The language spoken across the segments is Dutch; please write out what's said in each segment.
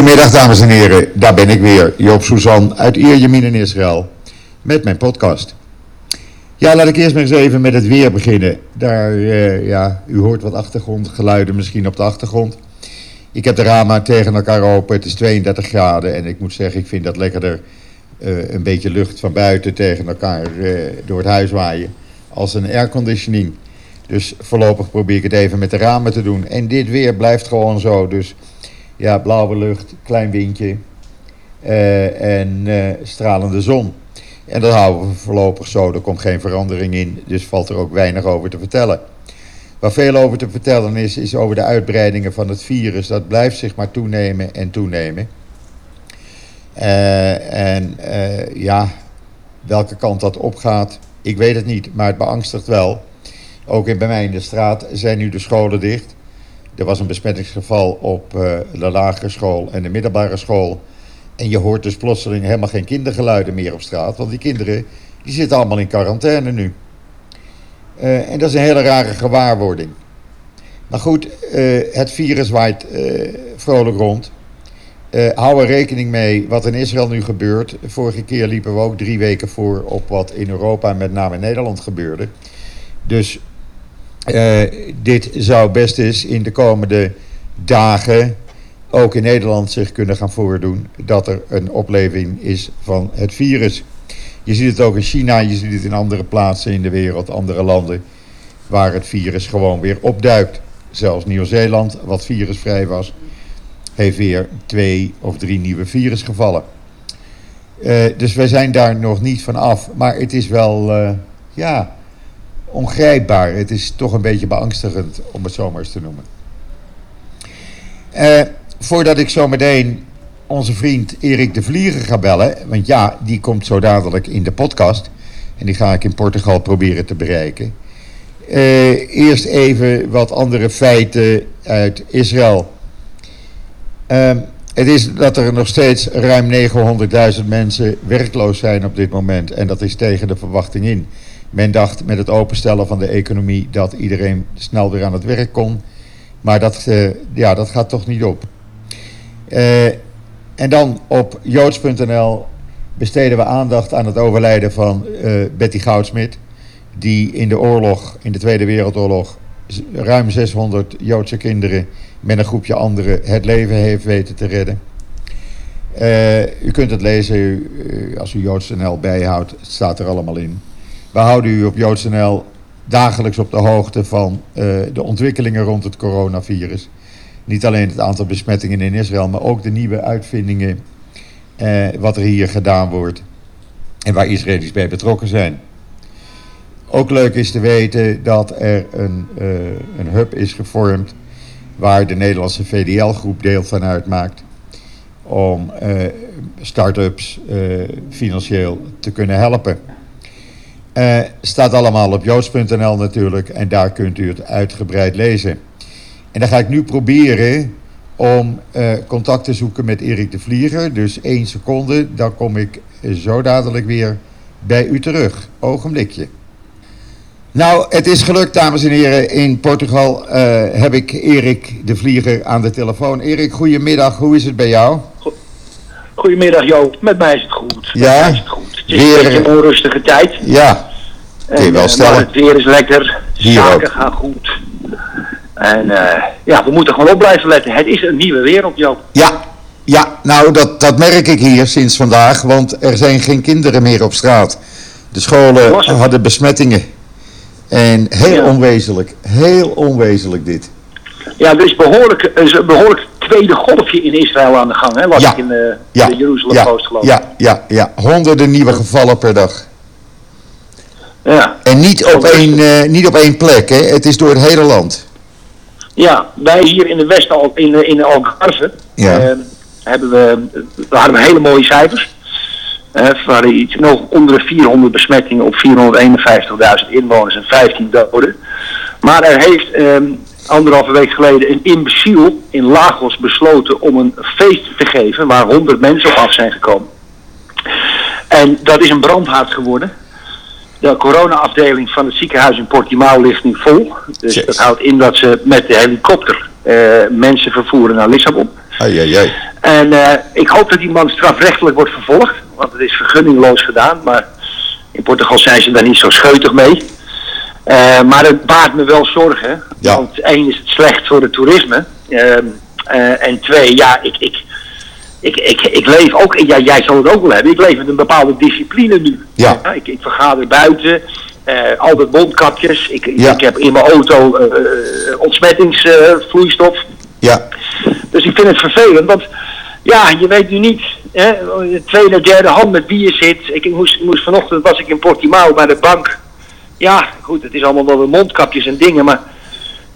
Goedemiddag dames en heren, daar ben ik weer, Joop Suzan uit Ierjemien in Israël, met mijn podcast. Ja, laat ik eerst maar eens even met het weer beginnen. Daar, uh, ja, u hoort wat achtergrondgeluiden misschien op de achtergrond. Ik heb de ramen tegen elkaar open, het is 32 graden en ik moet zeggen, ik vind dat lekkerder uh, een beetje lucht van buiten tegen elkaar uh, door het huis waaien als een airconditioning. Dus voorlopig probeer ik het even met de ramen te doen. En dit weer blijft gewoon zo, dus ja, blauwe lucht, klein windje uh, en uh, stralende zon. En dat houden we voorlopig zo, er komt geen verandering in, dus valt er ook weinig over te vertellen. Waar veel over te vertellen is, is over de uitbreidingen van het virus. Dat blijft zich maar toenemen en toenemen. Uh, en ja, welke kant dat opgaat, ik weet het niet, maar het beangstigt wel. Ook in, bij mij in de straat zijn nu de scholen dicht. Er was een besmettingsgeval op uh, de lagere school en de middelbare school. En je hoort dus plotseling helemaal geen kindergeluiden meer op straat. Want die kinderen die zitten allemaal in quarantaine nu. Uh, en dat is een hele rare gewaarwording. Maar goed, uh, het virus waait vrolijk rond. hou er rekening mee wat in Israël nu gebeurt. Vorige keer liepen we ook drie weken voor op wat in Europa, met name in Nederland, gebeurde. Dus uh, dit zou best eens in de komende dagen ook in Nederland zich kunnen gaan voordoen dat er een opleving is van het virus. Je ziet het ook in China, je ziet het in andere plaatsen in de wereld, andere landen, waar het virus gewoon weer opduikt. Zelfs Nieuw-Zeeland, wat virusvrij was, heeft weer twee of drie nieuwe virusgevallen. Uh, dus wij zijn daar nog niet van af, maar het is wel, uh, ja, ongrijpbaar. Het is toch een beetje beangstigend om het zomaar eens te noemen. Uh, voordat ik zo meteen onze vriend Erik de Vlieger ga bellen, want ja, die komt zo dadelijk in de podcast en die ga ik in Portugal proberen te bereiken. Uh, eerst even wat andere feiten uit Israël. Uh, het is dat er nog steeds ruim 900.000 mensen werkloos zijn op dit moment en dat is tegen de verwachting in. Men dacht met het openstellen van de economie dat iedereen snel weer aan het werk kon. Maar dat, uh, ja, dat gaat toch niet op. Uh, en dan op joods.nl besteden we aandacht aan het overlijden van uh, Betty Goudsmit. Die in de oorlog, in de Tweede Wereldoorlog, ruim 600 Joodse kinderen met een groepje anderen het leven heeft weten te redden. u kunt het lezen als u joods.nl bijhoudt, het staat er allemaal in. We houden u op JoodsNL dagelijks op de hoogte van uh, de ontwikkelingen rond het coronavirus. Niet alleen het aantal besmettingen in Israël, maar ook de nieuwe uitvindingen, uh, wat er hier gedaan wordt en waar Israëli's bij betrokken zijn. Ook leuk is te weten dat er een, uh, een hub is gevormd waar de Nederlandse VDL-groep deel van uitmaakt om start-ups financieel te kunnen helpen. Uh, staat allemaal op joods.nl natuurlijk en daar kunt u het uitgebreid lezen. En dan ga ik nu proberen om uh, contact te zoeken met Erik de Vlieger. Dus één seconde, dan kom ik zo dadelijk weer bij u terug. Ogenblikje. Nou, het is gelukt, dames en heren. In Portugal uh, heb ik Erik de Vlieger aan de telefoon. Erik, goedemiddag. Hoe is het bij jou? Goedemiddag Joop, met mij is het goed. Met ja, mij is het goed. Het is weer... een beetje een onrustige tijd. Ja, kun je wel stellen. Maar het weer is lekker, zaken gaan goed. En uh, ja, we moeten gewoon op blijven letten. Het is een nieuwe wereld, Joop. Ja, ja nou dat, dat merk ik hier sinds vandaag, want er zijn geen kinderen meer op straat. De scholen hadden besmettingen. En heel ja. onwezenlijk, heel onwezenlijk dit. Ja, er is behoorlijk, er is een behoorlijk tweede golfje in Israël aan de gang, hè? Ja. ik in de, ja. de Jeruzalem ja. Post geloof Ja, ja, ja. Honderden nieuwe gevallen per dag. Ja. En niet op, één, uh, niet op één plek, hè? Het is door het hele land. Ja, wij hier in de West, in, in Algarve, ja. uh, hebben we, we hadden hele mooie cijfers. Uh, we hadden iets nog onder de 400 besmettingen op 451.000 inwoners en 15 doden. Maar er heeft um, anderhalve week geleden een imbeciel in Lagos besloten om een feest te geven waar 100 mensen op af zijn gekomen. En dat is een brandhaard geworden. De corona-afdeling van het ziekenhuis in Portimao ligt nu vol. Dus dat houdt in dat ze met de helikopter uh, mensen vervoeren naar Lissabon. Ai, ai, ai. En eh, ik hoop dat die man strafrechtelijk wordt vervolgd. Want het is vergunningloos gedaan. Maar in Portugal zijn ze daar niet zo scheutig mee. Eh, maar het baart me wel zorgen. Ja. Want één is het slecht voor het toerisme. Ehm, eh, en twee, ja, ik, ik, ik, ik, ik leef ook, ja, jij zal het ook wel hebben, ik leef met een bepaalde discipline nu. Ja. ik, ik vergader buiten, eh, altijd mondkapjes. Ik, ik- Ja. ik heb in mijn auto eh, eh, ontsmettingsvloeistof. Ja, Dus ik vind het vervelend, want ja, je weet nu niet, hè, de tweede, derde hand met wie je zit. Ik, ik moest, moest vanochtend was ik in Portimao bij de bank. Ja, goed, het is allemaal wel mondkapjes en dingen, maar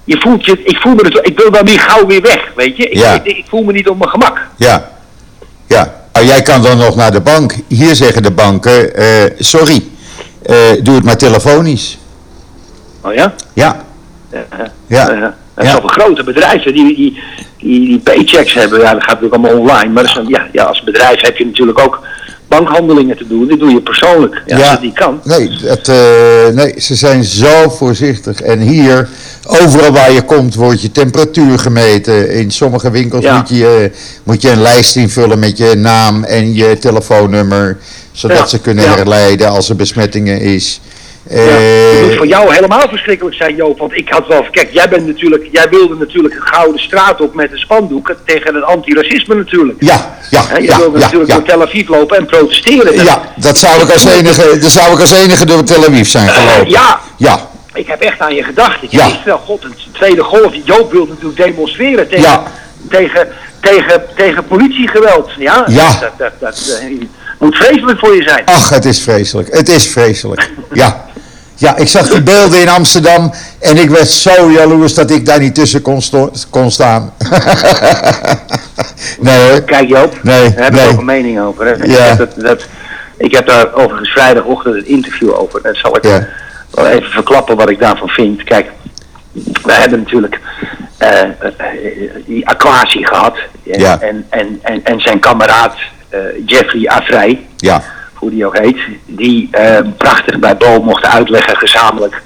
je voelt je, ik voel me, ik wil dan weer gauw weer weg, weet je. Ik, Ja. ik, ik voel me niet op mijn gemak. ja, ja. Nou, jij kan dan nog naar de bank. Hier zeggen de banken, eh, sorry, eh, doe het maar telefonisch. Oh ja? Ja, Ja. En Ja. grote bedrijven die, die, die, die paychecks hebben, ja, dat gaat natuurlijk allemaal online. Maar is, ja, ja, als bedrijf heb je natuurlijk ook bankhandelingen te doen. Die doe je persoonlijk, ja, als het niet kan. Nee, dat, eh, nee, ze zijn zo voorzichtig. En hier, overal waar je komt, wordt je temperatuur gemeten. In sommige winkels Ja. moet, je, moet je een lijst invullen met je naam en je telefoonnummer. Zodat Ja, ze kunnen herleiden als er besmettingen is. Ja, het moet Eh, voor jou helemaal verschrikkelijk zijn, Joop. Want ik had wel. Kijk, jij bent natuurlijk. Jij wilde natuurlijk een gouden straat op met een spandoek. Tegen het antiracisme natuurlijk. ja, ja, je ja, wilde ja, natuurlijk ja. door Tel Aviv lopen en protesteren. Ja, dat zou ik als enige, dat zou ik als enige door Tel Aviv zijn gelopen. ja, Ja, ik heb echt aan je gedacht. Ik Ja. wist wel, god, een tweede golf. Joop wilde natuurlijk demonstreren tegen, tegen, tegen, tegen politiegeweld. Ja, Ja. dat, dat, dat, dat, eh, moet vreselijk voor je zijn. ach, het is vreselijk. Het is vreselijk. Ja. Ja, ik zag die beelden in Amsterdam en ik werd zo jaloers dat ik daar niet tussen kon, staan. nee hoor. Kijk Joop, Nee, daar heb nee. ik ook een mening over. Hè. Ik, Ja. heb dat, dat, ik heb daar overigens vrijdagochtend een interview over. Dat zal ik Ja. wel even verklappen wat ik daarvan vind. Kijk, wij hebben natuurlijk eh, die Aquasi gehad. En, Ja. en, en, en, en zijn kameraad eh, Jeffrey Afrey, Ja, hoe die ook heet, die eh, prachtig bij Bo mochten uitleggen gezamenlijk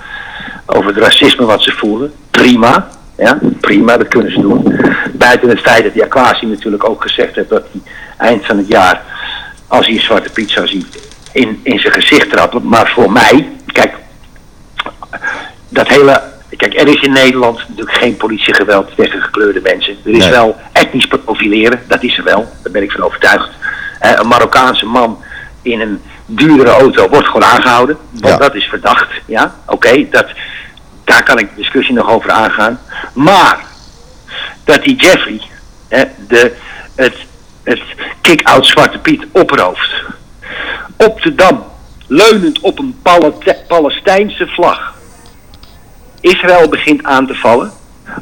over het racisme wat ze voelen. Prima, ja, prima, dat kunnen ze doen. Buiten het feit dat die Aquasi natuurlijk ook gezegd heeft dat hij eind van het jaar, als hij een zwarte piet zou zien, in, in zijn gezicht trappen. Maar voor mij, kijk, dat hele. Kijk, er is in Nederland natuurlijk geen politiegeweld tegen gekleurde mensen. Er is Nee. wel etnisch profileren, dat is er wel, daar ben ik van overtuigd. Een Marokkaanse man in een duurdere auto wordt gewoon aangehouden, want Ja. dat is verdacht. Ja, oké, dat daar kan ik de discussie nog over aangaan. Maar dat die Jeffrey hè, de, het, het kick-out Zwarte Piet oprooft. Op de Dam, leunend op een Palestijnse vlag. Israël begint aan te vallen.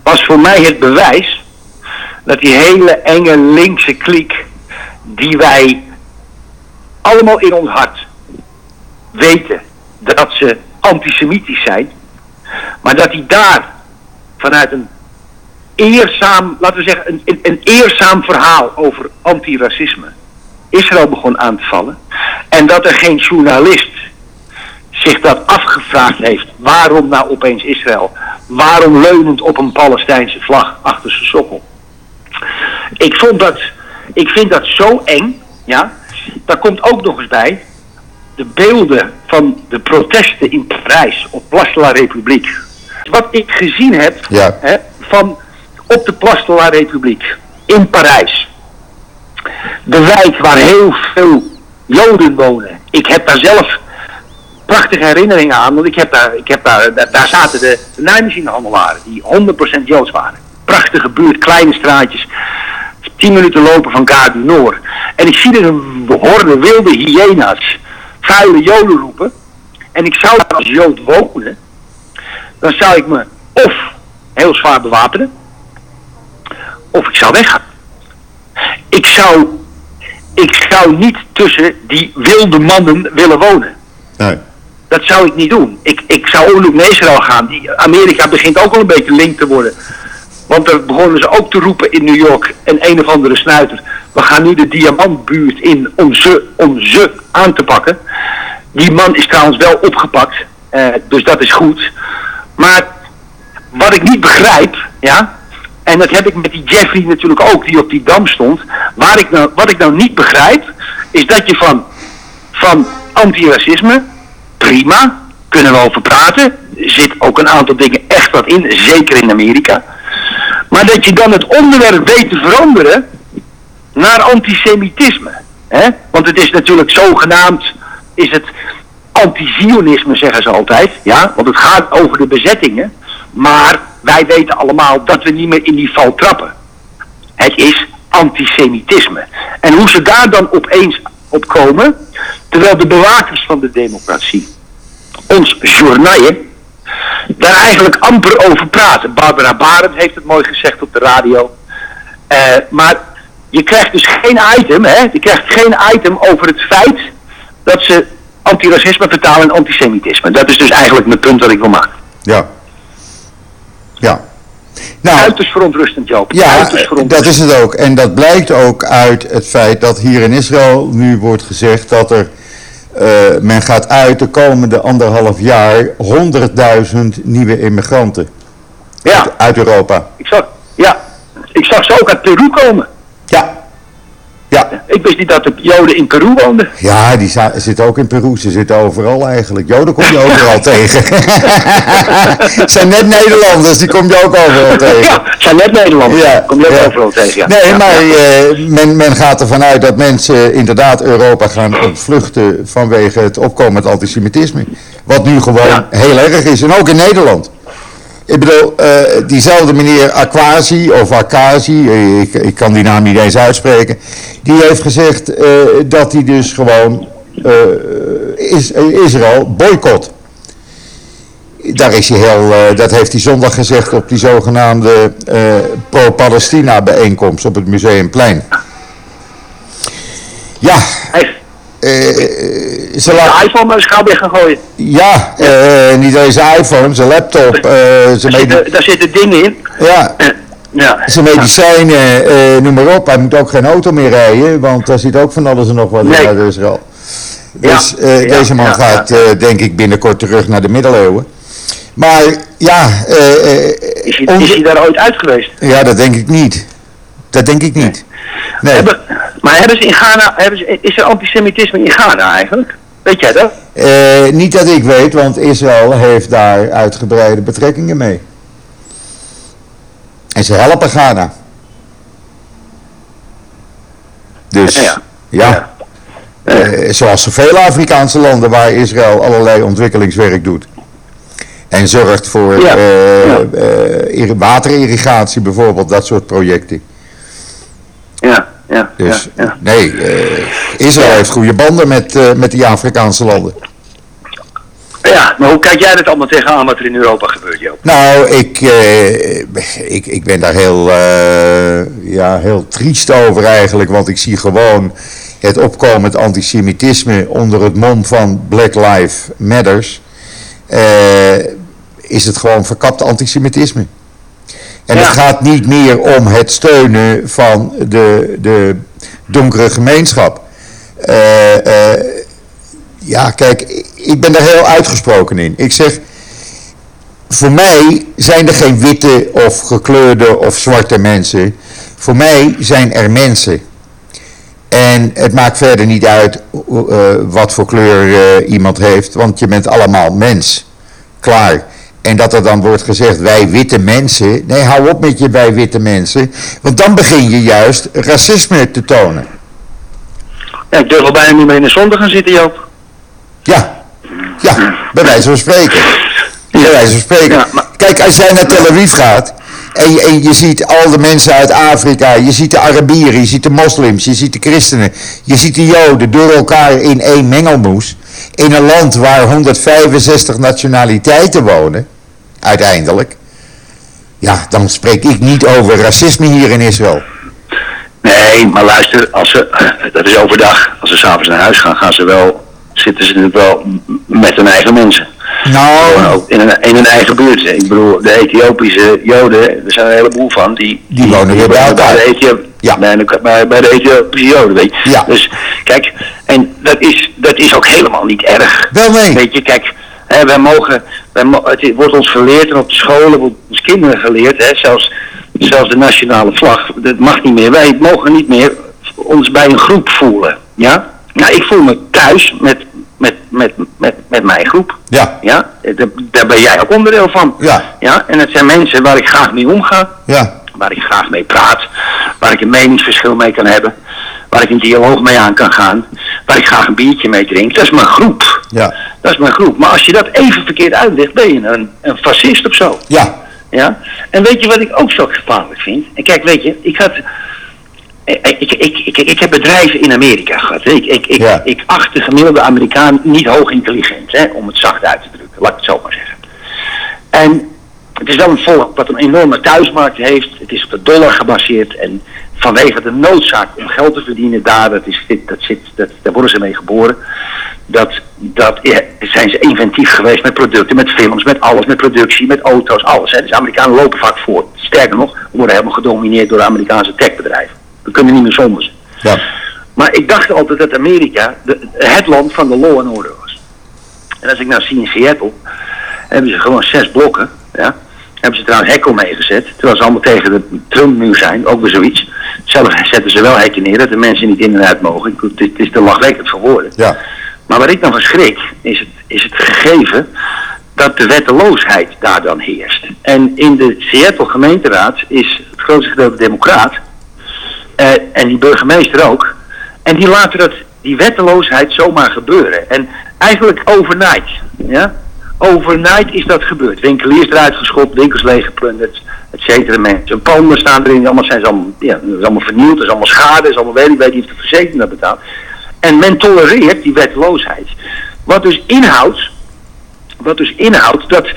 Was voor mij het bewijs dat die hele enge linkse kliek die wij allemaal in ons hart weten dat ze antisemitisch zijn, maar dat die daar vanuit een eerzaam, laten we zeggen, een, een, eerzaam verhaal over antiracisme Israël begon aan te vallen. En dat er geen journalist zich dat afgevraagd heeft. Waarom nou opeens Israël? Waarom leunend op een Palestijnse vlag achter zijn sokkel? Ik vond dat, ik vind dat zo eng, ja. Daar komt ook nog eens bij de beelden van de protesten in Parijs op Place de la République. Wat ik gezien heb Ja. hè, van op de Place de la République in Parijs. De wijk waar heel veel Joden wonen. Ik heb daar zelf prachtige herinneringen aan, want ik heb daar, ik heb daar, daar, daar zaten de, de naaimachinehandelaren die 100% Joods waren. Prachtige buurt, kleine straatjes. 10 minuten lopen van du Nord. En ik zie er een horde wilde hyena's vuile Joden roepen. En ik zou daar als Jood wonen. Dan zou ik me of heel zwaar bewapenen. Of ik zou weggaan. Ik zou, ik zou niet tussen die wilde mannen willen wonen. nee. Dat zou ik niet doen. Ik, ik zou ook naar Israël gaan. Die, Amerika begint ook al een beetje link te worden. Want er begonnen ze ook te roepen in New York en een of andere snuiter. We gaan nu de diamantbuurt in om ze, om ze aan te pakken. Die man is trouwens wel opgepakt. eh, dus dat is goed. Maar wat ik niet begrijp, ja, En dat heb ik met die Jeffrey natuurlijk ook, die op die dam stond. Waar ik nou, wat ik nou niet begrijp, is dat je van, van antiracisme, prima, kunnen we over praten. Er zit ook een aantal dingen echt wat in, zeker in Amerika. Maar dat je dan het onderwerp weet te veranderen naar antisemitisme. Hè? Want het is natuurlijk zogenaamd, is het anti-Zionisme zeggen ze altijd. Ja? Want het gaat over de bezettingen. Maar wij weten allemaal dat we niet meer in die val trappen. Het is antisemitisme. En hoe ze daar dan opeens op komen, terwijl de bewakers van de democratie ons journaaien, daar eigenlijk amper over praten. Barbara Barend heeft het mooi gezegd op de radio. Uh, maar je krijgt dus geen item, hè? Je krijgt geen item over het feit dat ze antiracisme vertalen in antisemitisme. Dat is dus eigenlijk mijn punt dat ik wil maken. Ja. Ja. Nou, Uiterst verontrustend, Joop. Ja, verontrustend. dat is het ook. En dat blijkt ook uit het feit dat hier in Israël nu wordt gezegd dat er uh, men gaat uit de komende anderhalf jaar 100.000 nieuwe immigranten. Ja. Uit, uit, Europa. Ik zag, ja, ik zag ze ook uit Peru komen. Ja. Ja. Ik wist niet dat de Joden in Peru woonden. Ja, die zitten ook in Peru. Ze zitten overal eigenlijk. Joden kom je overal tegen. Het zijn net Nederlanders, die kom je ook overal tegen. Ja, het zijn net Nederlanders, ja. kom je ook ja. overal tegen. Ja. Nee, maar uh, men, men gaat ervan uit dat mensen inderdaad Europa gaan ontvluchten vanwege het opkomend antisemitisme. Wat nu gewoon heel erg is. En ook in Nederland. Ik bedoel, uh, diezelfde meneer Aquasi, of Akazi, ik, ik, kan die naam niet eens uitspreken, die heeft gezegd uh, dat hij dus gewoon is, Israël boycott. Daar is hij heel, dat heeft hij zondag gezegd op die zogenaamde pro-Palestina bijeenkomst op het Museumplein. Ja. Uh, ze de iPhone maar gauw weg gaan gooien. Ja, uh, niet deze iPhone, zijn laptop. Uh, daar, zitten, daar zitten dingen in. Ja. ja. Zijn medicijnen, noem maar op. Hij moet ook geen auto meer rijden, want daar zit ook van alles en nog wat nee. in uit Israël. Dus ja. deze man ja, gaat, denk ik, binnenkort terug naar de middeleeuwen. Maar ja... is, hij, is hij daar ooit uit geweest? Ja, dat denk ik niet. Dat denk ik niet. Nee. Hebben, maar hebben ze in Ghana, hebben ze, is er antisemitisme in Ghana eigenlijk? Weet jij dat? Uh, niet dat ik weet, want Israël heeft daar uitgebreide betrekkingen mee. En ze helpen Ghana. Dus, ja. ja. ja. Uh, zoals zoveel Afrikaanse landen waar Israël allerlei ontwikkelingswerk doet. En zorgt voor ja. uh, waterirrigatie bijvoorbeeld, dat soort projecten. Ja, ja. Dus ja, ja. nee, uh, Israël heeft goede banden met, uh, met die Afrikaanse landen. Ja, maar hoe kijk jij dat allemaal tegenaan wat er in Europa gebeurt, Joop? Nou, ik, uh, ik, ik ben daar heel, ja, heel triest over eigenlijk, want ik zie gewoon het opkomend antisemitisme onder het mom van Black Lives Matters. is het gewoon verkapt antisemitisme. En ja. het gaat niet meer om het steunen van de, de donkere gemeenschap. Uh, uh, ja, kijk, ik ben daar heel uitgesproken in. Ik zeg, voor mij zijn er geen witte of gekleurde of zwarte mensen. Voor mij zijn er mensen. En het maakt verder niet uit uh, wat voor kleur iemand heeft, want je bent allemaal mens. Klaar. En dat er dan wordt gezegd, wij witte mensen. Nee, hou op met je wij witte mensen. Want dan begin je juist racisme te tonen. Ja, ik durf al bijna niet meer in de zon te gaan zitten, Joop. Ja, ja, bij wijze van spreken. Bij wijze van spreken. Ja, maar... Kijk, als jij naar Tel Aviv gaat... En je, en je ziet al de mensen uit Afrika, je ziet de Arabieren, je ziet de moslims, je ziet de christenen, je ziet de joden door elkaar in één mengelmoes. In een land waar 165 nationaliteiten wonen uiteindelijk. Ja, dan spreek ik niet over racisme hier in Israël. Nee, maar luister, als ze, dat is overdag. Als ze s'avonds naar huis gaan, gaan ze wel, zitten ze natuurlijk wel met hun eigen mensen. Nou, ook in een, in een eigen buurt. Ik bedoel, de Ethiopische Joden, er zijn een heleboel van, die, die wonen weer bij elkaar. Bij de, ja. bij, de, bij, bij de Ethiopische Joden, weet je. Ja. Dus kijk, en dat is, dat is ook helemaal niet erg. Wel nee. Weet je, kijk, hè, wij mogen, wij mo het wordt ons geleerd en op de scholen wordt ons kinderen geleerd, hè, zelfs zelfs de nationale vlag, dat mag niet meer. Wij mogen niet meer ons bij een groep voelen. Ja? Nou, ik voel me thuis met, met, met, met, met mijn groep. Ja. Ja? Daar, daar ben jij ook onderdeel van. Ja. Ja? En het zijn mensen waar ik graag mee omga Ja. waar ik graag mee praat, waar ik een meningsverschil mee kan hebben, waar ik een dialoog mee aan kan gaan, waar ik graag een biertje mee drink. Dat is mijn groep. Ja. Dat is mijn groep. Maar als je dat even verkeerd uitlegt, ben je een, een fascist of zo. Ja. Ja? En weet je wat ik ook zo gevaarlijk vind? En kijk, weet je, ik had... Ik, ik, ik, ik, heb bedrijven in Amerika gehad. hè. Ik, ik, ik, Ja. ik acht de gemiddelde Amerikaan niet hoog intelligent, hè, om het zacht uit te drukken. Laat ik het zo maar zeggen. En het is wel een volk wat een enorme thuismarkt heeft. Het is op de dollar gebaseerd. En vanwege de noodzaak om geld te verdienen daar, dat is, dat zit, dat, daar worden ze mee geboren. Dat, dat ja, zijn ze inventief geweest met producten, met films, met alles, met productie, met auto's, alles. Hè. Dus Amerikanen lopen vaak voor. Sterker nog, we worden helemaal gedomineerd door Amerikaanse techbedrijven. We kunnen niet meer zonder ze. Ja. Maar ik dacht altijd dat Amerika de, het land van de law and order was. En als ik nou zie in Seattle, hebben ze gewoon zes blokken. Ja? Hebben ze trouwens hekken omheen gezet. Terwijl ze allemaal tegen de Trump-muur zijn, ook weer zoiets. Zelf zetten ze wel hekken neer dat de mensen niet in en uit mogen. Ik, het, het is te lachwekkend voor woorden. Ja. Maar waar ik dan van schrik, is het, is het gegeven dat de wetteloosheid daar dan heerst. En in de Seattle gemeenteraad is het grootste gedeelte democraat. Eh, en die burgemeester ook. En die laten dat, die wetteloosheid zomaar gebeuren. En eigenlijk overnight. Ja? Overnight is dat gebeurd. Winkeliers eruit geschopt, winkels leeggeplunderd, et cetera. Mensen, panden staan erin, allemaal zijn ze allemaal, ja, dat is allemaal vernield, dat is allemaal schade, is allemaal weet ik weet niet of de verzekering dat betaalt. En men tolereert die wetteloosheid. Wat dus inhoudt, wat dus inhoudt dat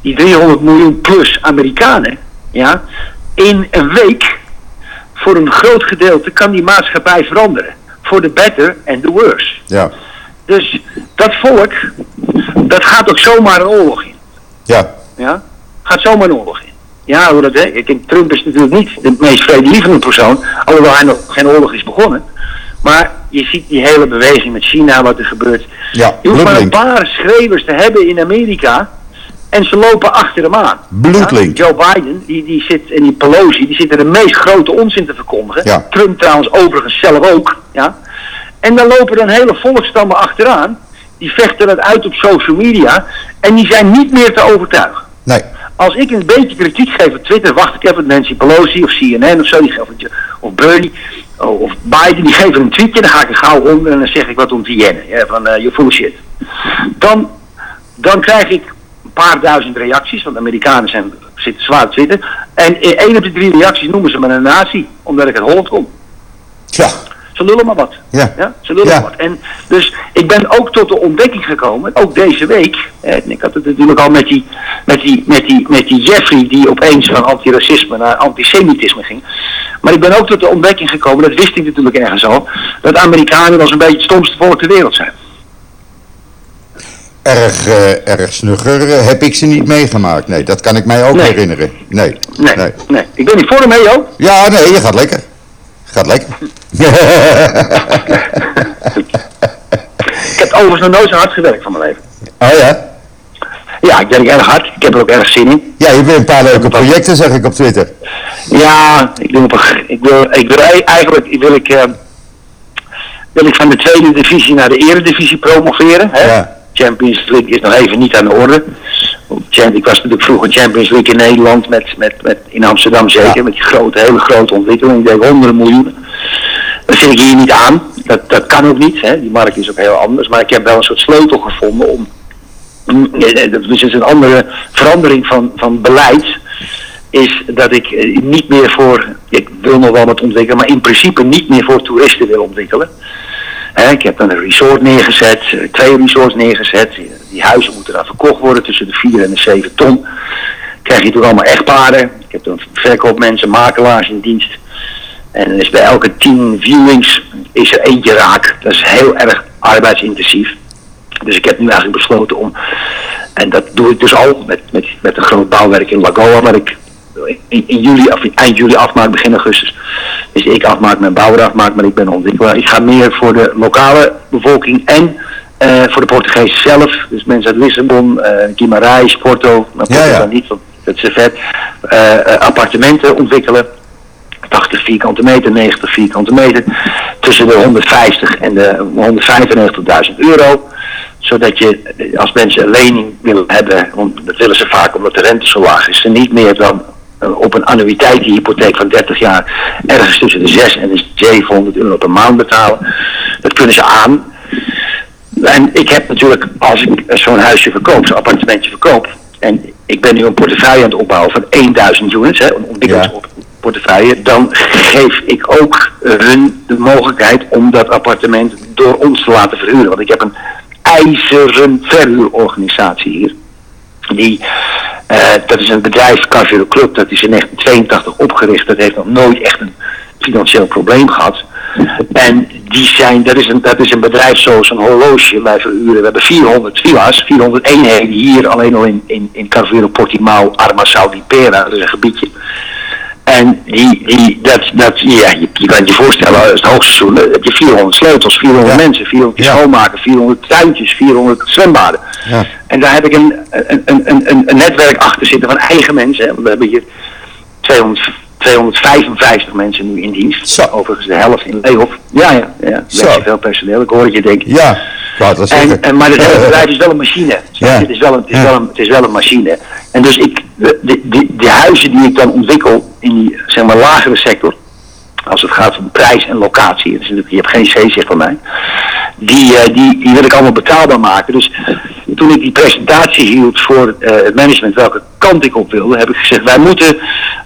die 300 miljoen plus Amerikanen, ja, in een week voor een groot gedeelte kan die maatschappij veranderen. For the better and the worse. Ja. Dus dat volk, dat gaat ook zomaar een oorlog in. Ja. Ja? Gaat zomaar een oorlog in. Ja, hoe dat, hè? Ik denk, Trump is natuurlijk niet de meest vredelievende persoon, alhoewel hij nog geen oorlog is begonnen. Maar je ziet die hele beweging met China, wat er gebeurt. Ja, Je hoeft maar een paar schreeuwers te hebben in Amerika en ze lopen achter hem aan. Bloedlink. Ja, Joe Biden, die, die zit, en die Pelosi, die zitten de meest grote onzin te verkondigen. Ja. Trump trouwens overigens zelf ook. Ja? En dan lopen dan hele volkstammen achteraan. Die vechten dat uit op social media. En die zijn niet meer te overtuigen. Nee. Als ik een beetje kritiek geef op Twitter, wacht ik even Nancy Pelosi of CNN of zo, die geven, of Bernie oh, of Biden, die geven een tweetje, dan ga ik er gauw onder en dan zeg ik wat om te jennen. Ja, van uh, je full of shit. Dan, dan krijg ik een paar duizend reacties, want de Amerikanen zijn, zitten zwaar op Twitter. En in één op de drie reacties noemen ze me een nazi, omdat ik uit Holland kom. Tja. Ze lullen maar wat. Ja. Ze lullen Ja. maar wat. En dus ik ben ook tot de ontdekking gekomen, ook deze week. En ik had het natuurlijk al met die, met die, met die, met die Jeffrey die opeens van antiracisme naar antisemitisme ging. Maar ik ben ook tot de ontdekking gekomen, dat wist ik natuurlijk ergens al, dat Amerikanen eens een beetje het stomste volk ter wereld zijn. Erg, eh, erg snugger eh, heb ik ze niet meegemaakt. Nee, dat kan ik mij ook Nee. herinneren. Nee. Nee, nee. Ik ben niet voor hem, hè, joh. Ja, nee, je gaat lekker. Gaat lekker. Ik heb overigens nog nooit zo hard gewerkt van mijn leven. oh ja? Ja, ik werk erg hard. Ik heb er ook erg zin in. Ja, je hebt een paar leuke projecten, zeg ik op Twitter. Ja, ik wil, op een, ik wil, ik wil ei- eigenlijk wil ik, eh, wil ik van de tweede divisie naar de eredivisie promoveren. Hè? Ja. Champions League is nog even niet aan de orde. Ik was natuurlijk vroeger Champions League in Nederland, met, met, met, in Amsterdam zeker, Ja. met die grote, hele grote ontwikkeling. Ik denk honderden miljoenen. Dat vind ik hier niet aan. Dat, dat kan ook niet. Hè? Die markt is ook heel anders. Maar ik heb wel een soort sleutel gevonden om Mm, dat is een andere verandering van, van beleid. Is dat ik eh, niet meer voor, ik wil nog wel wat ontwikkelen, maar in principe niet meer voor toeristen wil ontwikkelen. Ik heb dan een resort neergezet, eh, twee resorts neergezet. Die huizen moeten dan verkocht worden tussen de 4 en de 7 ton. Krijg je toch allemaal echtparen. Ik heb dan verkoopmensen, makelaars in dienst. En is bij elke 10 viewings is er eentje raak. Dat is heel erg arbeidsintensief. Dus ik heb nu eigenlijk besloten om, en dat doe ik dus al met, met, met een groot bouwwerk in Lagoa, waar ik in, in juli, of eind juli afmaak, begin augustus. Dus ik afmaak, mijn bouwer afmaak, maar ik ben ontwikkelaar. Ik ga meer voor de lokale bevolking en eh, voor de Portugezen zelf. Dus mensen uit Lissabon, eh Guimarães, Porto, maar Porto Ja, ja. dan niet, want Dat ze vet eh, appartementen ontwikkelen. 80 vierkante meter, 90 vierkante meter. Tussen de 150 en de 195.000 euro. Zodat je, als mensen een lening willen hebben, want dat willen ze vaak omdat de rente zo laag is, ze niet meer dan op een annuïteitenhypotheek van 30 jaar ergens tussen de 6 en de 700 euro per maand betalen. Dat kunnen ze aan. En ik heb natuurlijk, als ik zo'n huisje verkoop, zo'n appartementje verkoop, en ik ben nu een portefeuille aan het opbouwen van 1000 units, hè, een ontwikkelingsportefeuille, dan geef ik ook hun de mogelijkheid om dat appartement door ons te laten verhuren. Want ik heb een ijzeren verhuurorganisatie hier. Die, uh, dat is een bedrijf, Carvero Club, dat is in 1982 opgericht. Dat heeft nog nooit echt een financieel probleem gehad. En die zijn, dat is een, dat is een bedrijf zoals een horloge bij verhuren. We hebben 400 villa's, 400 eenheden hier alleen al in, in, in Carvero Portimao, di Pera, dat is een gebiedje. En die, die, dat, dat, ja, je, je kan je voorstellen, als het hoogseizoen heb je 400 sleutels, 400 mensen, 400 ja. schoonmaken, 400 tuintjes, 400 zwembaden. Ja. En daar heb ik een, een, een, een, een netwerk achter zitten van eigen mensen. Hè. We hebben hier 200, 255 mensen nu in dienst. Zo. Overigens de helft in Leehof. Ja, ja, ja. Zo. veel personeel. Ik hoor het je denken. Ja, dat en, en, Maar het bedrijf is wel een machine. Ja. Het, is wel een, het, is wel een, het is wel een machine. En dus ik, de, de, de huizen die ik dan ontwikkel in die zeg maar lagere sector, als het gaat om prijs en locatie, dus je hebt geen C-zicht van mij, die, uh, die, die wil ik allemaal betaalbaar maken. Dus toen ik die presentatie hield voor uh, het management welke kant ik op wilde, heb ik gezegd, wij moeten,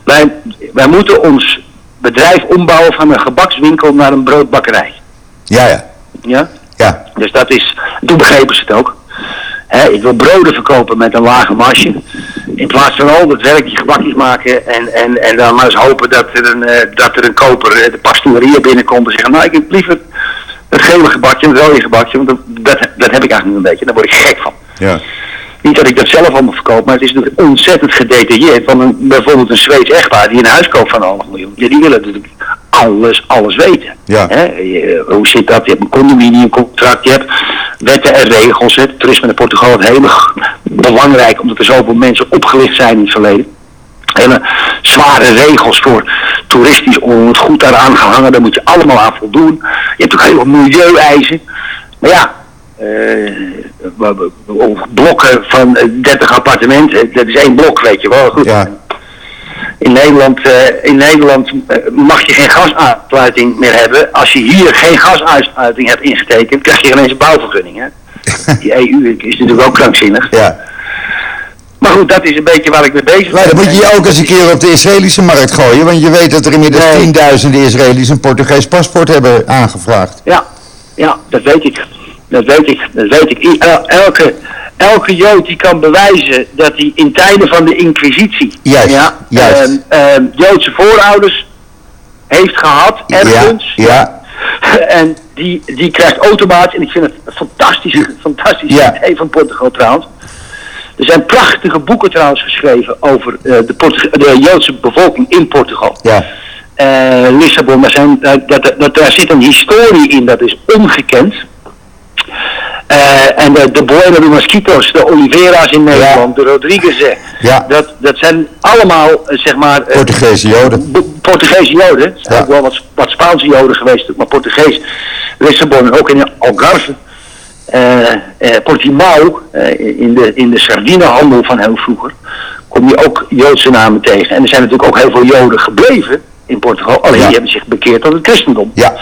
wij, wij moeten ons bedrijf ombouwen van een gebakswinkel naar een broodbakkerij. Ja, ja. Ja? Dus dat is, toen begrepen ze het ook. He, ik wil broden verkopen met een lage marge. In plaats van al dat werkje gebakjes maken en, en, en dan maar eens hopen dat er een, uh, dat er een koper uh, de pastorie binnenkomt en zeggen, nou ik heb liever het gele gebakje en het rode gebakje, want dat, dat, dat heb ik eigenlijk nu een beetje, daar word ik gek van. Ja. Niet dat ik dat zelf allemaal verkoop, maar het is natuurlijk ontzettend gedetailleerd. Van een, bijvoorbeeld een Zweeds echtpaar die een huis koopt van een miljoen. Ja, die willen natuurlijk alles, alles weten. Ja. Hè? Je, hoe zit dat? Je hebt een condominiumcontract, je hebt wetten en regels. Het toerisme in Portugal is heel belangrijk omdat er zoveel mensen opgelicht zijn in het verleden. Hele zware regels voor toeristisch om het goed daaraan gehangen. Daar moet je allemaal aan voldoen. Je hebt ook heel veel milieueisen. Maar ja, uh, blokken van 30 appartementen. Dat is één blok, weet je wel. Goed. Ja. In Nederland, uh, in Nederland uh, mag je geen gasaansluiting meer hebben. Als je hier geen gasaansluiting hebt ingetekend, krijg je ineens een bouwvergunning. Hè? Die EU is natuurlijk ook krankzinnig. Ja. Maar goed, dat is een beetje waar ik mee bezig ben. Maar dan moet je je ook eens een keer op de Israëlische markt gooien. Want je weet dat er inmiddels Nee. tienduizenden Israëli's een Portugees paspoort hebben aangevraagd. Ja, ja, dat weet ik. Dat weet ik. Dat weet ik. Elke, elke Jood die kan bewijzen dat hij in tijden van de Inquisitie Juist, ja, juist. ehm, ehm, Joodse voorouders heeft gehad, ergens. Ja, ja. en die, die krijgt automatisch, en ik vind het een fantastisch, fantastisch Ja. idee van Portugal trouwens. Er zijn prachtige boeken trouwens geschreven over eh, de, Portug- de Joodse bevolking in Portugal. ja. Eh, Lissabon, daar, zijn, eh, dat, dat, daar zit een historie in, dat is ongekend. En de, de Bueno de Mosquitos, de Olivera's in Nederland, de Rodriguez'en, Ja. dat, dat zijn allemaal, eh, zeg maar... eh, Portugese Joden. Portugese Joden. Ja. ook wel wat, wat Spaanse Joden geweest, maar Portugees. Lissabon, ook in Algarve. eh, Portimao, in de, in de sardinehandel van heel vroeger, kom je ook Joodse namen tegen. En er zijn natuurlijk ook heel veel Joden gebleven in Portugal, alleen Ja. die hebben zich bekeerd tot het christendom. Ja.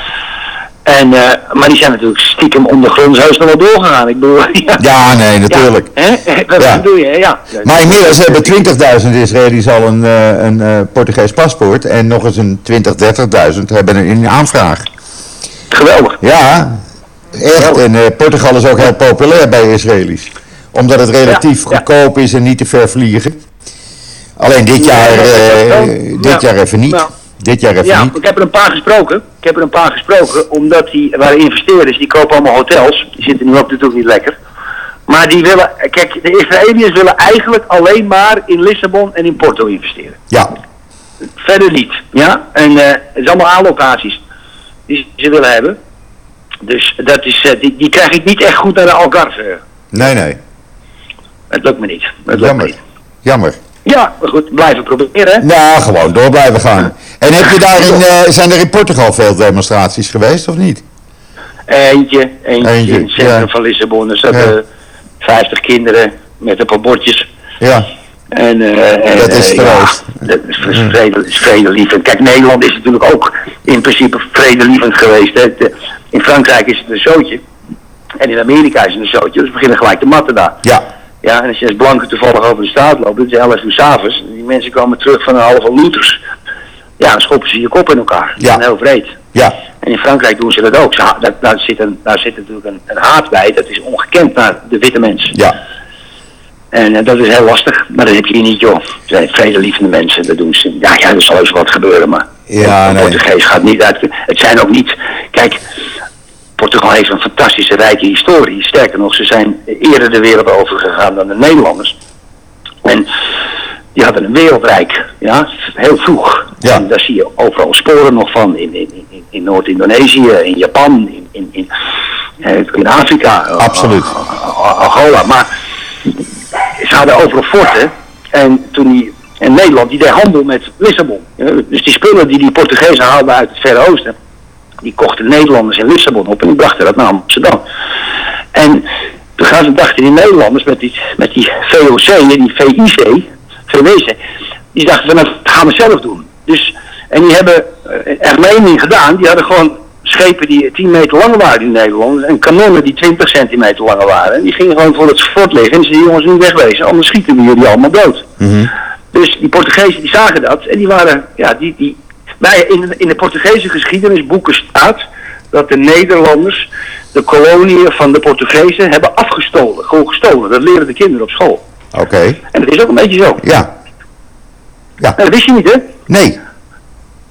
En, eh, maar die zijn natuurlijk stiekem ondergronds heus nog wel doorgegaan. Ik bedoel, ja. Ja, nee, natuurlijk. Ja, hè? Wat Ja. bedoel je, ja. Maar inmiddels hebben 20.000 Israëli's al een, eh, een eh, Portugees paspoort. En nog eens een 20, 30.000 hebben een, aanvraag. Geweldig. Ja, echt. En Portugal is ook heel populair bij Israëli's. Omdat het relatief goedkoop is en niet te ver vliegen. Alleen dit Ja, jaar, dit Ja. jaar even niet. Dit jaar even Ja, niet. ik heb er een paar gesproken. Ik heb er een paar gesproken, omdat die, waar investeerders, die kopen allemaal hotels. Die zitten nu ook natuurlijk niet lekker. Maar die willen, kijk, de Israëliërs willen eigenlijk alleen maar in Lissabon en in Porto investeren. Ja, Verder niet, ja. En eh, het is allemaal allocaties die ze willen hebben. Dus dat is, eh, die, die krijg ik niet echt goed naar de Algarve. nee, nee. Het lukt me niet. Het lukt me Jammer. niet. Jammer. Ja, maar goed, blijven proberen. Nou, gewoon door blijven gaan. En heb je daar in, eh, zijn er in Portugal veel demonstraties geweest of niet? Eentje, eentje, Eentje, in het centrum ja. van Lissabon. Er zaten 50 kinderen met een paar bordjes. Ja, En, eh, en, Dat is eh, troost. Ja, dat is vrede, is vredelievend. Kijk, Nederland is natuurlijk ook in principe vredelievend geweest. Hè. De- In Frankrijk is het een zootje. En in Amerika is het een zootje. Dus we beginnen gelijk te matten daar. ja, Ja, en als je als blanke toevallig over de straat loopt, het is 11 uur s'avonds. Die mensen komen terug van een halve looters. Ja, dan schoppen ze je kop in elkaar. Ja. Heel vreed. ja, En in Frankrijk doen ze dat ook. Ze ha- daar, daar, zit een, daar zit natuurlijk een, een haat bij. Dat is ongekend naar de witte mens. ja. En eh, dat is heel lastig. Maar dat heb je hier niet, joh. Het zijn vredelievende mensen. Dat doen ze. Ja, ja, er zal eens wat gebeuren, maar... Ja, de nee. Portugees gaat niet uit... Het zijn ook niet... Kijk, Portugal heeft een fantastische rijke historie. Sterker nog, ze zijn eerder de wereld over gegaan dan de Nederlanders. En die hadden een wereldrijk, ja, heel vroeg. Ja. En daar zie je overal sporen nog van. In, in, in, in Noord-Indonesië, in Japan, in, in, in, eh, Afrika. eh, Absoluut. eh, Angola. Maar ze hadden overal forten. En toen die, en Nederland die deed handel met Lissabon. Dus die spullen die die Portugezen haalden uit het Verre Oosten, die kochten Nederlanders in Lissabon op en die brachten dat naar Amsterdam. En toen gaan ze dachten die Nederlanders met die, met die VOC en die VIC, VWC, die dachten van nou, dat gaan we zelf doen. Dus, en die hebben eh, er mening gedaan, die hadden gewoon schepen die 10 meter lang waren in Nederland en kanonnen die 20 centimeter lang waren. En die gingen gewoon voor het fort liggen en zeiden jongens niet wegwezen, anders schieten we jullie allemaal dood. Mhm. Dus die Portugezen die zagen dat en die waren, ja, die, die, bij, in, in de Portugese geschiedenisboeken staat dat de Nederlanders de koloniën van de Portugezen hebben afgestolen. Gewoon gestolen. Dat leren de kinderen op school. Oké, En dat is ook een beetje zo. ja. Ja, Nou, dat wist je niet, hè? nee.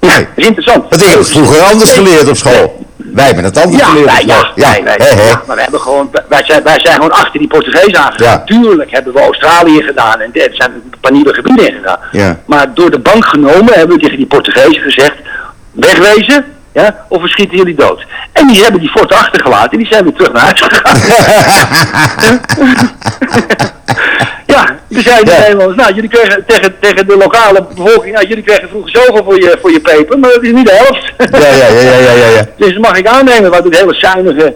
Ja, dat is interessant. Dat heb ik vroeger anders geleerd op school. Wij hebben het anders Ja, wij, ja, wij, wij, hè, hè. ja, maar we hebben gewoon, wij zijn, wij zijn gewoon achter die Portugezen aangegaan. Ja. Tuurlijk hebben we Australië gedaan en er zijn een paar nieuwe gebieden in gedaan. Ja. Maar door de bank genomen hebben we tegen die Portugezen gezegd, wegwezen, ja, of we schieten jullie dood. En die hebben die forten achtergelaten en die zijn weer terug naar huis gegaan. zeiden de Ja. Nederlanders, nou jullie kregen tegen, tegen de lokale bevolking, nou jullie kregen vroeger zoveel voor je, voor je peper, maar dat is niet de helft. Ja, ja, ja, ja, ja, ja. Dus dat mag ik aannemen, wat ook hele zuinige,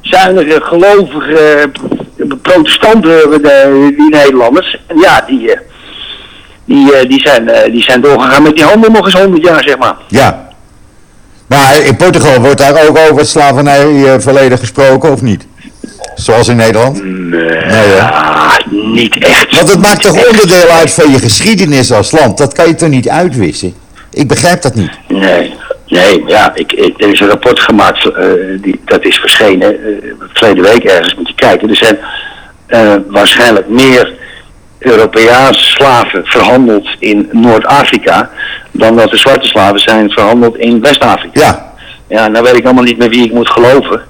zuinige, gelovige eh, protestanten, eh, de, die Nederlanders. En ja, die, eh, die, die, zijn, die zijn doorgegaan met die handel nog eens honderd jaar, zeg maar. Ja. Maar in Portugal wordt daar ook over het slavernijverleden gesproken, of niet? Zoals in Nederland? Nee, hè? ah, niet echt. Want het maakt toch echt. onderdeel uit van je geschiedenis als land? Dat kan je toch niet uitwissen? Ik begrijp dat niet. Nee, nee, ja, ik, ik, er is een rapport gemaakt, eh, die, dat is verschenen, eh verleden week ergens, moet je kijken. Er zijn eh, waarschijnlijk meer Europeaanse slaven verhandeld in Noord-Afrika dan dat de zwarte slaven zijn verhandeld in West-Afrika. Ja, Ja, nou weet ik allemaal niet meer wie ik moet geloven.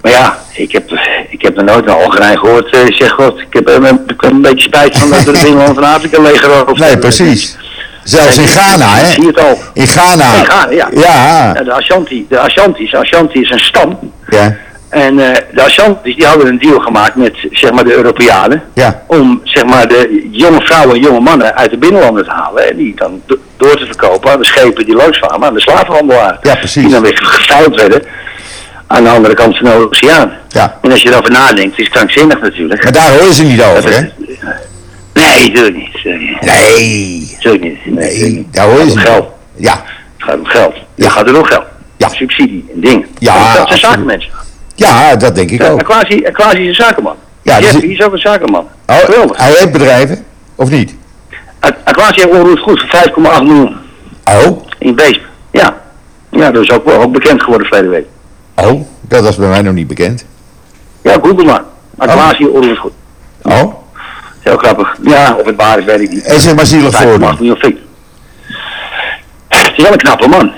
Maar ja, ik heb, ik heb er nooit een Algerijn gehoord. eh zeg god, ik heb, ik heb een beetje spijt van dat we de binnenland van Afrika leger nee, precies. Zelfs in Ghana, hè? zie het al. In Ghana. In Ghana, ja. Ja, de Ashanti, de Ashantis, Ashanti is een stam. ja, En eh, de Ashantis die hadden een deal gemaakt met zeg maar de Europeanen. ja. Om zeg maar de jonge vrouwen en jonge mannen uit de binnenlanden te halen. En die dan do- door te verkopen aan de schepen die langskwamen, aan de slavenhandelaar. Ja, precies. Die dan weer geveild werden aan de andere kant van de oceaan. Ja. En als je erover nadenkt, is het krankzinnig natuurlijk. Maar daar horen ze niet over, hè? Nee, natuurlijk niet. Nee. Natuurlijk niet. Nee, Nee, daar hoor je Het ze niet. geld. Ja, Het gaat om geld. Ja. Gaat er ook geld. Ja. Subsidie en dingen. Ja, dat zijn zakenmensen. ja, dat denk ik Ja, ook. Aquasi, Aquasi is een zakenman. Ja, Jeffrey is ook een zakenman. Oh, hij heeft bedrijven, of niet? Aquasi heeft onroerend goed voor 5,8 miljoen Oh, in Weesp. Ja. Ja, dat is ook wel ook bekend geworden verleden week. Oh, dat was bij mij nog niet bekend. Ja, google maar. Aquasi onroerend goed. Oh, Heel grappig. Ja, of het waar is, weet ik niet. en zeg maar zielig 5,8 voor miljoen fik. Het is wel een knappe man.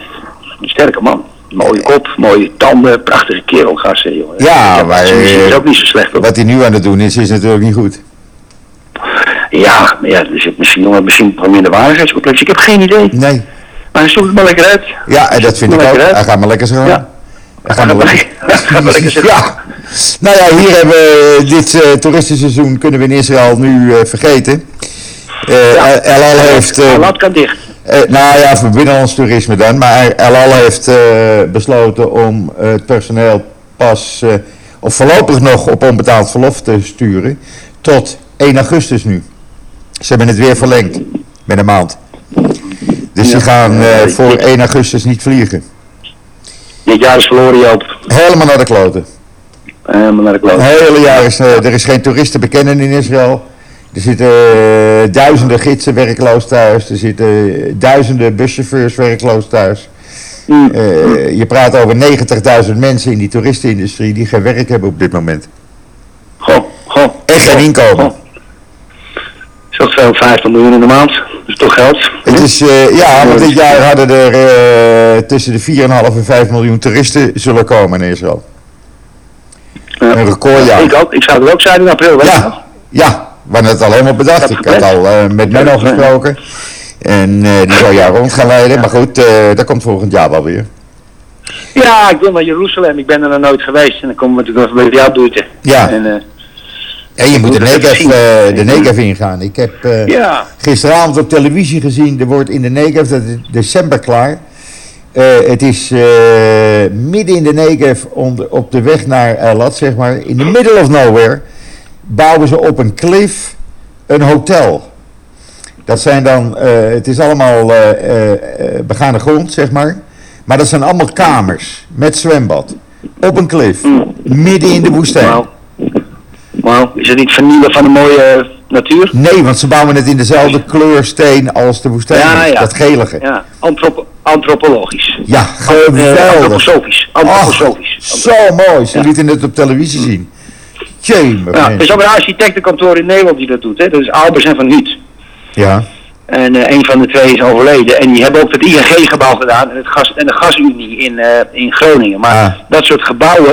Een sterke man. Mooie kop, mooie tanden, prachtige kerel, gasten, jongen. Ja, maar, Zijn muziek is eh, ook niet zo slecht, hoor. Wat hij nu aan het doen is, is natuurlijk niet goed. Ja, maar ja, er zit misschien, jongen, misschien wat minder waardigheidscomplex. Ik heb geen idee. Nee. Maar hij zoekt het maar lekker uit. Ja, en dat vind ik Maar ook. Hij gaat maar lekker zo. Ja. Hij gaat maar lekker. Ga maar lekker zitten. Ja. Nou ja, hier hebben we dit eh, toeristenseizoen kunnen we in Israël nu eh, vergeten. Ja. El Al heeft... Alat kan dicht. Nou ja, voor binnenlands toerisme dan. Maar El Al heeft besloten om het personeel pas, of voorlopig nog op onbetaald verlof te sturen. Tot 1 augustus nu. Ze hebben het weer verlengd. Met een maand. Dus Ja. die gaan voor ik- 1 augustus niet vliegen. Dit jaar is verloren, Joop. Helemaal naar de kloten. Helemaal naar de kloot. Het hele jaar is, eh, er is geen toerist te bekennen in Israël. Er zitten eh, duizenden gidsen werkloos thuis. Er zitten eh, duizenden buschauffeurs werkloos thuis. Mm. Je praat over 90.000 mensen in die toeristenindustrie die geen werk hebben op dit moment. Goh, goh. En geen inkomen. Goh. Is dat veel? 50 miljoen in de maand? Dat is toch geld? Het is, eh, ja, want dit jaar hadden er eh, tussen de 4,5 en 5 miljoen toeristen zullen komen in Israël. Ja. Een recordjaar. Ik ook. Ik zou er ook zijn in april, weet nog? Ja, ja, we hadden het al helemaal bedacht. Dat Ik had al eh, met Menno gesproken. En eh, die zou jou rond gaan leiden. Maar goed, eh, dat komt volgend jaar wel weer. Ja, ik wil naar Jeruzalem. Ik ben er nog nooit geweest. En dan komen we natuurlijk nog bij jou doen. Ja. En, eh, En je moet de Negev, eh, de Negev ingaan. Ik heb eh, ja. gisteravond op televisie gezien, er wordt in de Negev, dat is december klaar. Eh, het is eh, midden in de Negev op de weg naar Eilat, zeg maar. In the middle of nowhere bouwen ze op een cliff een hotel. Dat zijn dan, het is allemaal begane grond, zeg maar. Maar dat zijn allemaal kamers met zwembad. Op een cliff. Midden in de woestijn. Wauw. Is het niet vernielen van een mooie natuur? Nee, want ze bouwen het in dezelfde kleursteen als de woestijn. Ja, ja. Dat gelige. Ja, Ja. Antropo antropologisch. Eh, geweldig. antroposofisch. Antroposofisch. Zo mooi. Ze Ja. lieten het op televisie zien. Jemig, Ja, er is ook een architectenkantoor in Nederland die dat doet. Hè? Dat is Albers en Van Huut. Ja, En eh, een van de twee is overleden. En die hebben ook het ING-gebouw gedaan en, het gas, en de gasunie in, eh, in Groningen. Maar Ah. dat soort gebouwen,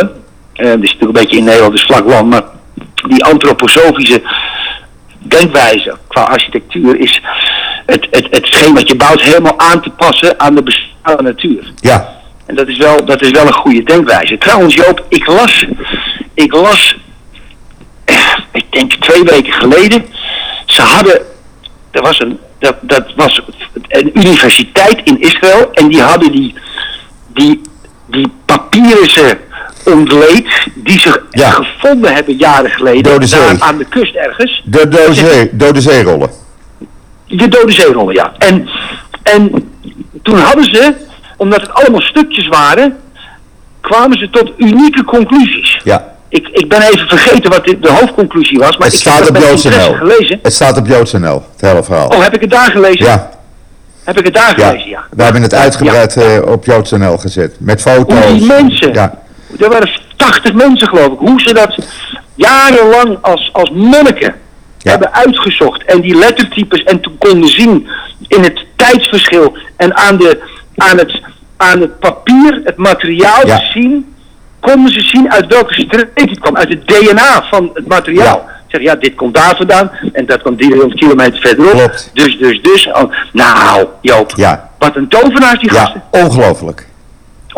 eh dat is natuurlijk een beetje in Nederland, dus vlak land, maar die antroposofische denkwijze qua architectuur is het, het, hetgeen wat je bouwt helemaal aan te passen aan de bestaande natuur. ja, En dat is wel, dat is wel een goede denkwijze. Trouwens Joop, ik las, ik las, eh, ik denk twee weken geleden, ze hadden, er was een, dat, dat was een universiteit in Israël en die hadden die, die, die papieren ontleed die Ja. gevonden hebben jaren geleden daar aan de kust ergens. de dode, zee, dode zeerollen. De dode zeerollen, ja. En, en toen hadden ze, omdat het allemaal stukjes waren, kwamen ze tot unieke conclusies. Ja, Ik, ik ben even vergeten wat de, de hoofdconclusie was, maar het ik heb staat dat op JoodsNL. gelezen. Het staat op JoodsNL, het hele verhaal. Oh, heb ik het daar gelezen? Ja, Heb ik het daar ja. gelezen, ja. we hebben het uitgebreid eh, op JoodsNL gezet. Met foto's. Hoe die mensen, Ja, er waren 80 mensen geloof ik, hoe ze dat jarenlang als, als monniken Ja. hebben uitgezocht. En die lettertypes en toen konden zien in het tijdsverschil en aan, de, aan, het, aan het papier, het materiaal Ja. te zien, konden ze zien uit welke streek het kwam, uit het DNA van het materiaal. Ja. Zeg ja, dit komt daar vandaan en dat komt 300 kilometer verderop. Klopt. Dus, dus, dus. Oh, nou, Joop, ja, wat een tovenaars die gasten. ongelooflijk.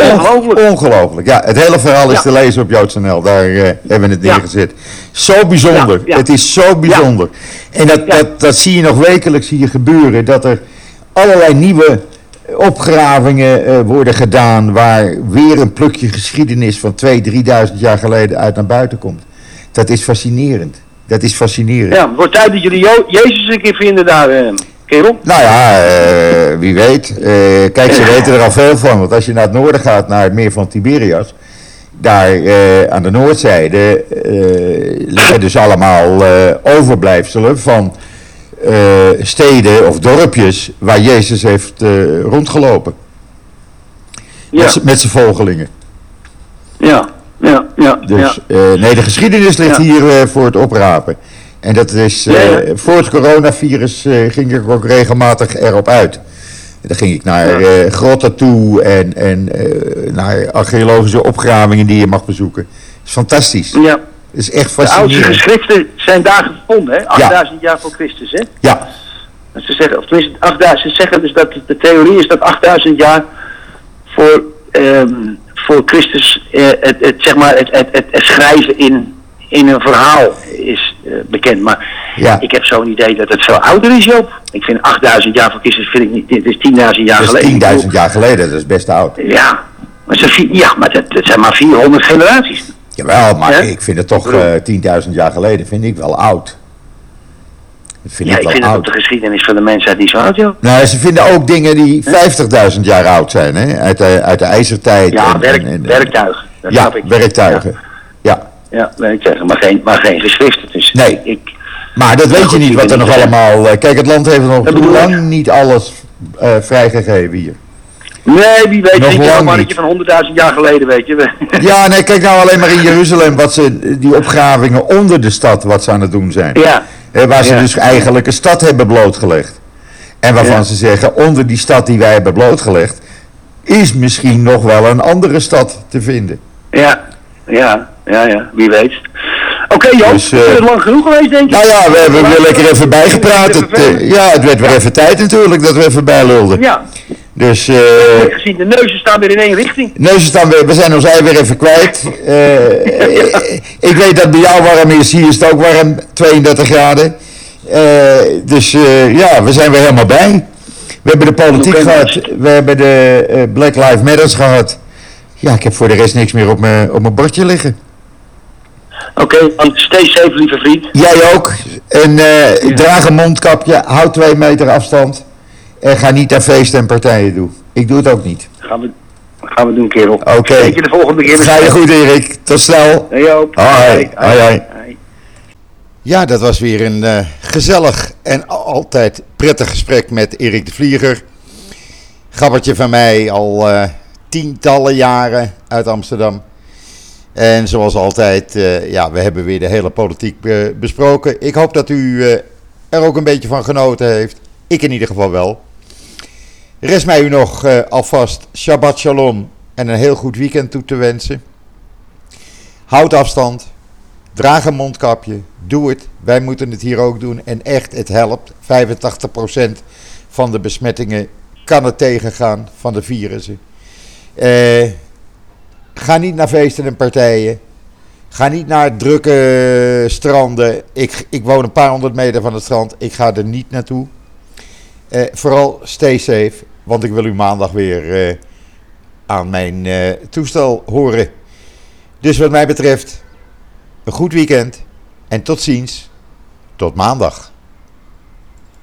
Ongelooflijk. Ongelooflijk. Ja, het hele verhaal is Ja. te lezen op JoodsNL. Daar eh, hebben we het neergezet. Zo bijzonder. Het is zo bijzonder. En dat, dat, dat zie je nog wekelijks hier gebeuren. Dat er allerlei nieuwe opgravingen eh, worden gedaan. Waar weer een plukje geschiedenis van 2.000, 3.000 jaar geleden uit naar buiten komt. Dat is fascinerend. Dat is fascinerend. Ja, het wordt tijd dat jullie Jezus een keer vinden daar, eh, kerel. Nou ja, eh, wie weet. Eh, kijk, ze weten er al veel van. Want als je naar het noorden gaat, naar het meer van Tiberias. Daar eh, aan de noordzijde liggen dus allemaal overblijfselen van steden of dorpjes waar Jezus heeft rondgelopen. Ja, Met, zijn volgelingen. ja, ja, ja. Dus ja. nee, de geschiedenis ligt Ja. hier voor het oprapen. En dat is, eh, Ja, voor het coronavirus eh, ging ik ook regelmatig erop uit. Dan ging ik naar Ja. eh, grotten toe en, en naar archeologische opgravingen die je mag bezoeken. Dat is fantastisch. ja. Dat is echt De oudste fascinerend. geschriften zijn daar gevonden, hè? 8000 jaar voor Christus, hè? Ja, Ze zeggen, of tenminste, 8000, ze zeggen dus dat de theorie is dat 8000 jaar voor, ehm, voor Christus het, het, zeg maar, het, het, het schrijven in, in een verhaal is eh, bekend. Maar Ja. Ik heb zo'n idee dat het veel ouder is, Joop. Ik vind 8000 jaar voor Christus vind ik niet, dit is 10.000 jaar Dat geleden. is 10.000 jaar geleden, dat is best oud. Ja, maar, ze, ja, maar dat, dat zijn maar 400 generaties. Jawel, maar Ja? ik vind het toch eh 10.000 jaar geleden vind ik wel oud. Dat vind Ja, ik vind het op de geschiedenis van de mensheid niet zo oud, joh. Nou, ze vinden ook dingen die 50.000 jaar oud zijn, hè? Uit de, uit de ijzertijd. Ja, en- werk, en-. Dat Ja, ik. werktuigen. Ja. Ja, ja, werktuigen, maar geen, maar geen geschriften. Dus Nee. Ik, Maar dat weet je niet ik wat er nog allemaal... eh, Kijk, het land heeft nog lang ik. niet alles eh, vrijgegeven hier. nee, wie weet, Nog maar niet. dat je van 100.000 jaar geleden, weet je. Ja, nee, kijk nou alleen maar in Jeruzalem wat ze, die opgravingen onder de stad, wat ze aan het doen zijn. ja, Eh, waar ze Ja. dus eigenlijk een stad hebben blootgelegd. En waarvan Ja. ze zeggen, onder die stad die wij hebben blootgelegd, is misschien nog wel een andere stad te vinden. ja, ja, ja, ja, wie weet. Oké, Joop, Dus, is eh, het lang genoeg geweest, denk je? Nou ja, we hebben weer lekker even bijgepraat. Het, eh, ja, het werd weer even tijd natuurlijk dat we even bijlulden. Ja, Dus ik eh gezien, de neuzen staan weer in één richting. neuzen staan weer, we zijn ons ei weer even kwijt. Eh, ik weet dat bij jou warm is, hier is het ook warm, 32 graden. Dus ja, we zijn weer helemaal bij. We hebben de politiek gehad, we hebben de Black Lives Matters gehad. Ja, ik heb voor de rest niks meer op mijn op mijn bordje liggen. Oké, dan stay safe, lieve vriend. Jij ook. En eh, draag een mondkapje, houd twee meter afstand. En ga niet naar feesten en partijen doen. Ik doe het ook niet. Gaan we, gaan we doen, kerel. Oké. Spreek je de volgende keer. Ga je goed, Erik. Tot snel. Hey, Joop. Hoi, hoi, hoi. hoi. Ja, dat was weer een eh, gezellig en altijd prettig gesprek met Erik de Vlieger. Gabbertje van mij al eh, tientallen jaren uit Amsterdam. En zoals altijd, eh, ja, we hebben weer de hele politiek eh, besproken. Ik hoop dat u eh, er ook een beetje van genoten heeft. Ik in ieder geval wel. Rest mij u nog alvast Shabbat Shalom en een heel goed weekend toe te wensen. Houd afstand. Draag een mondkapje. Doe het. Wij moeten het hier ook doen. En echt, het helpt. 85% van de besmettingen kan het tegengaan van de virussen. Eh, ga niet naar feesten en partijen. Ga niet naar drukke stranden. Ik, ik woon een paar honderd meter van het strand. Ik ga er niet naartoe. Eh, vooral stay safe. Want ik wil u maandag weer eh, aan mijn eh, toestel horen. Dus wat mij betreft, een goed weekend en tot ziens. Tot maandag.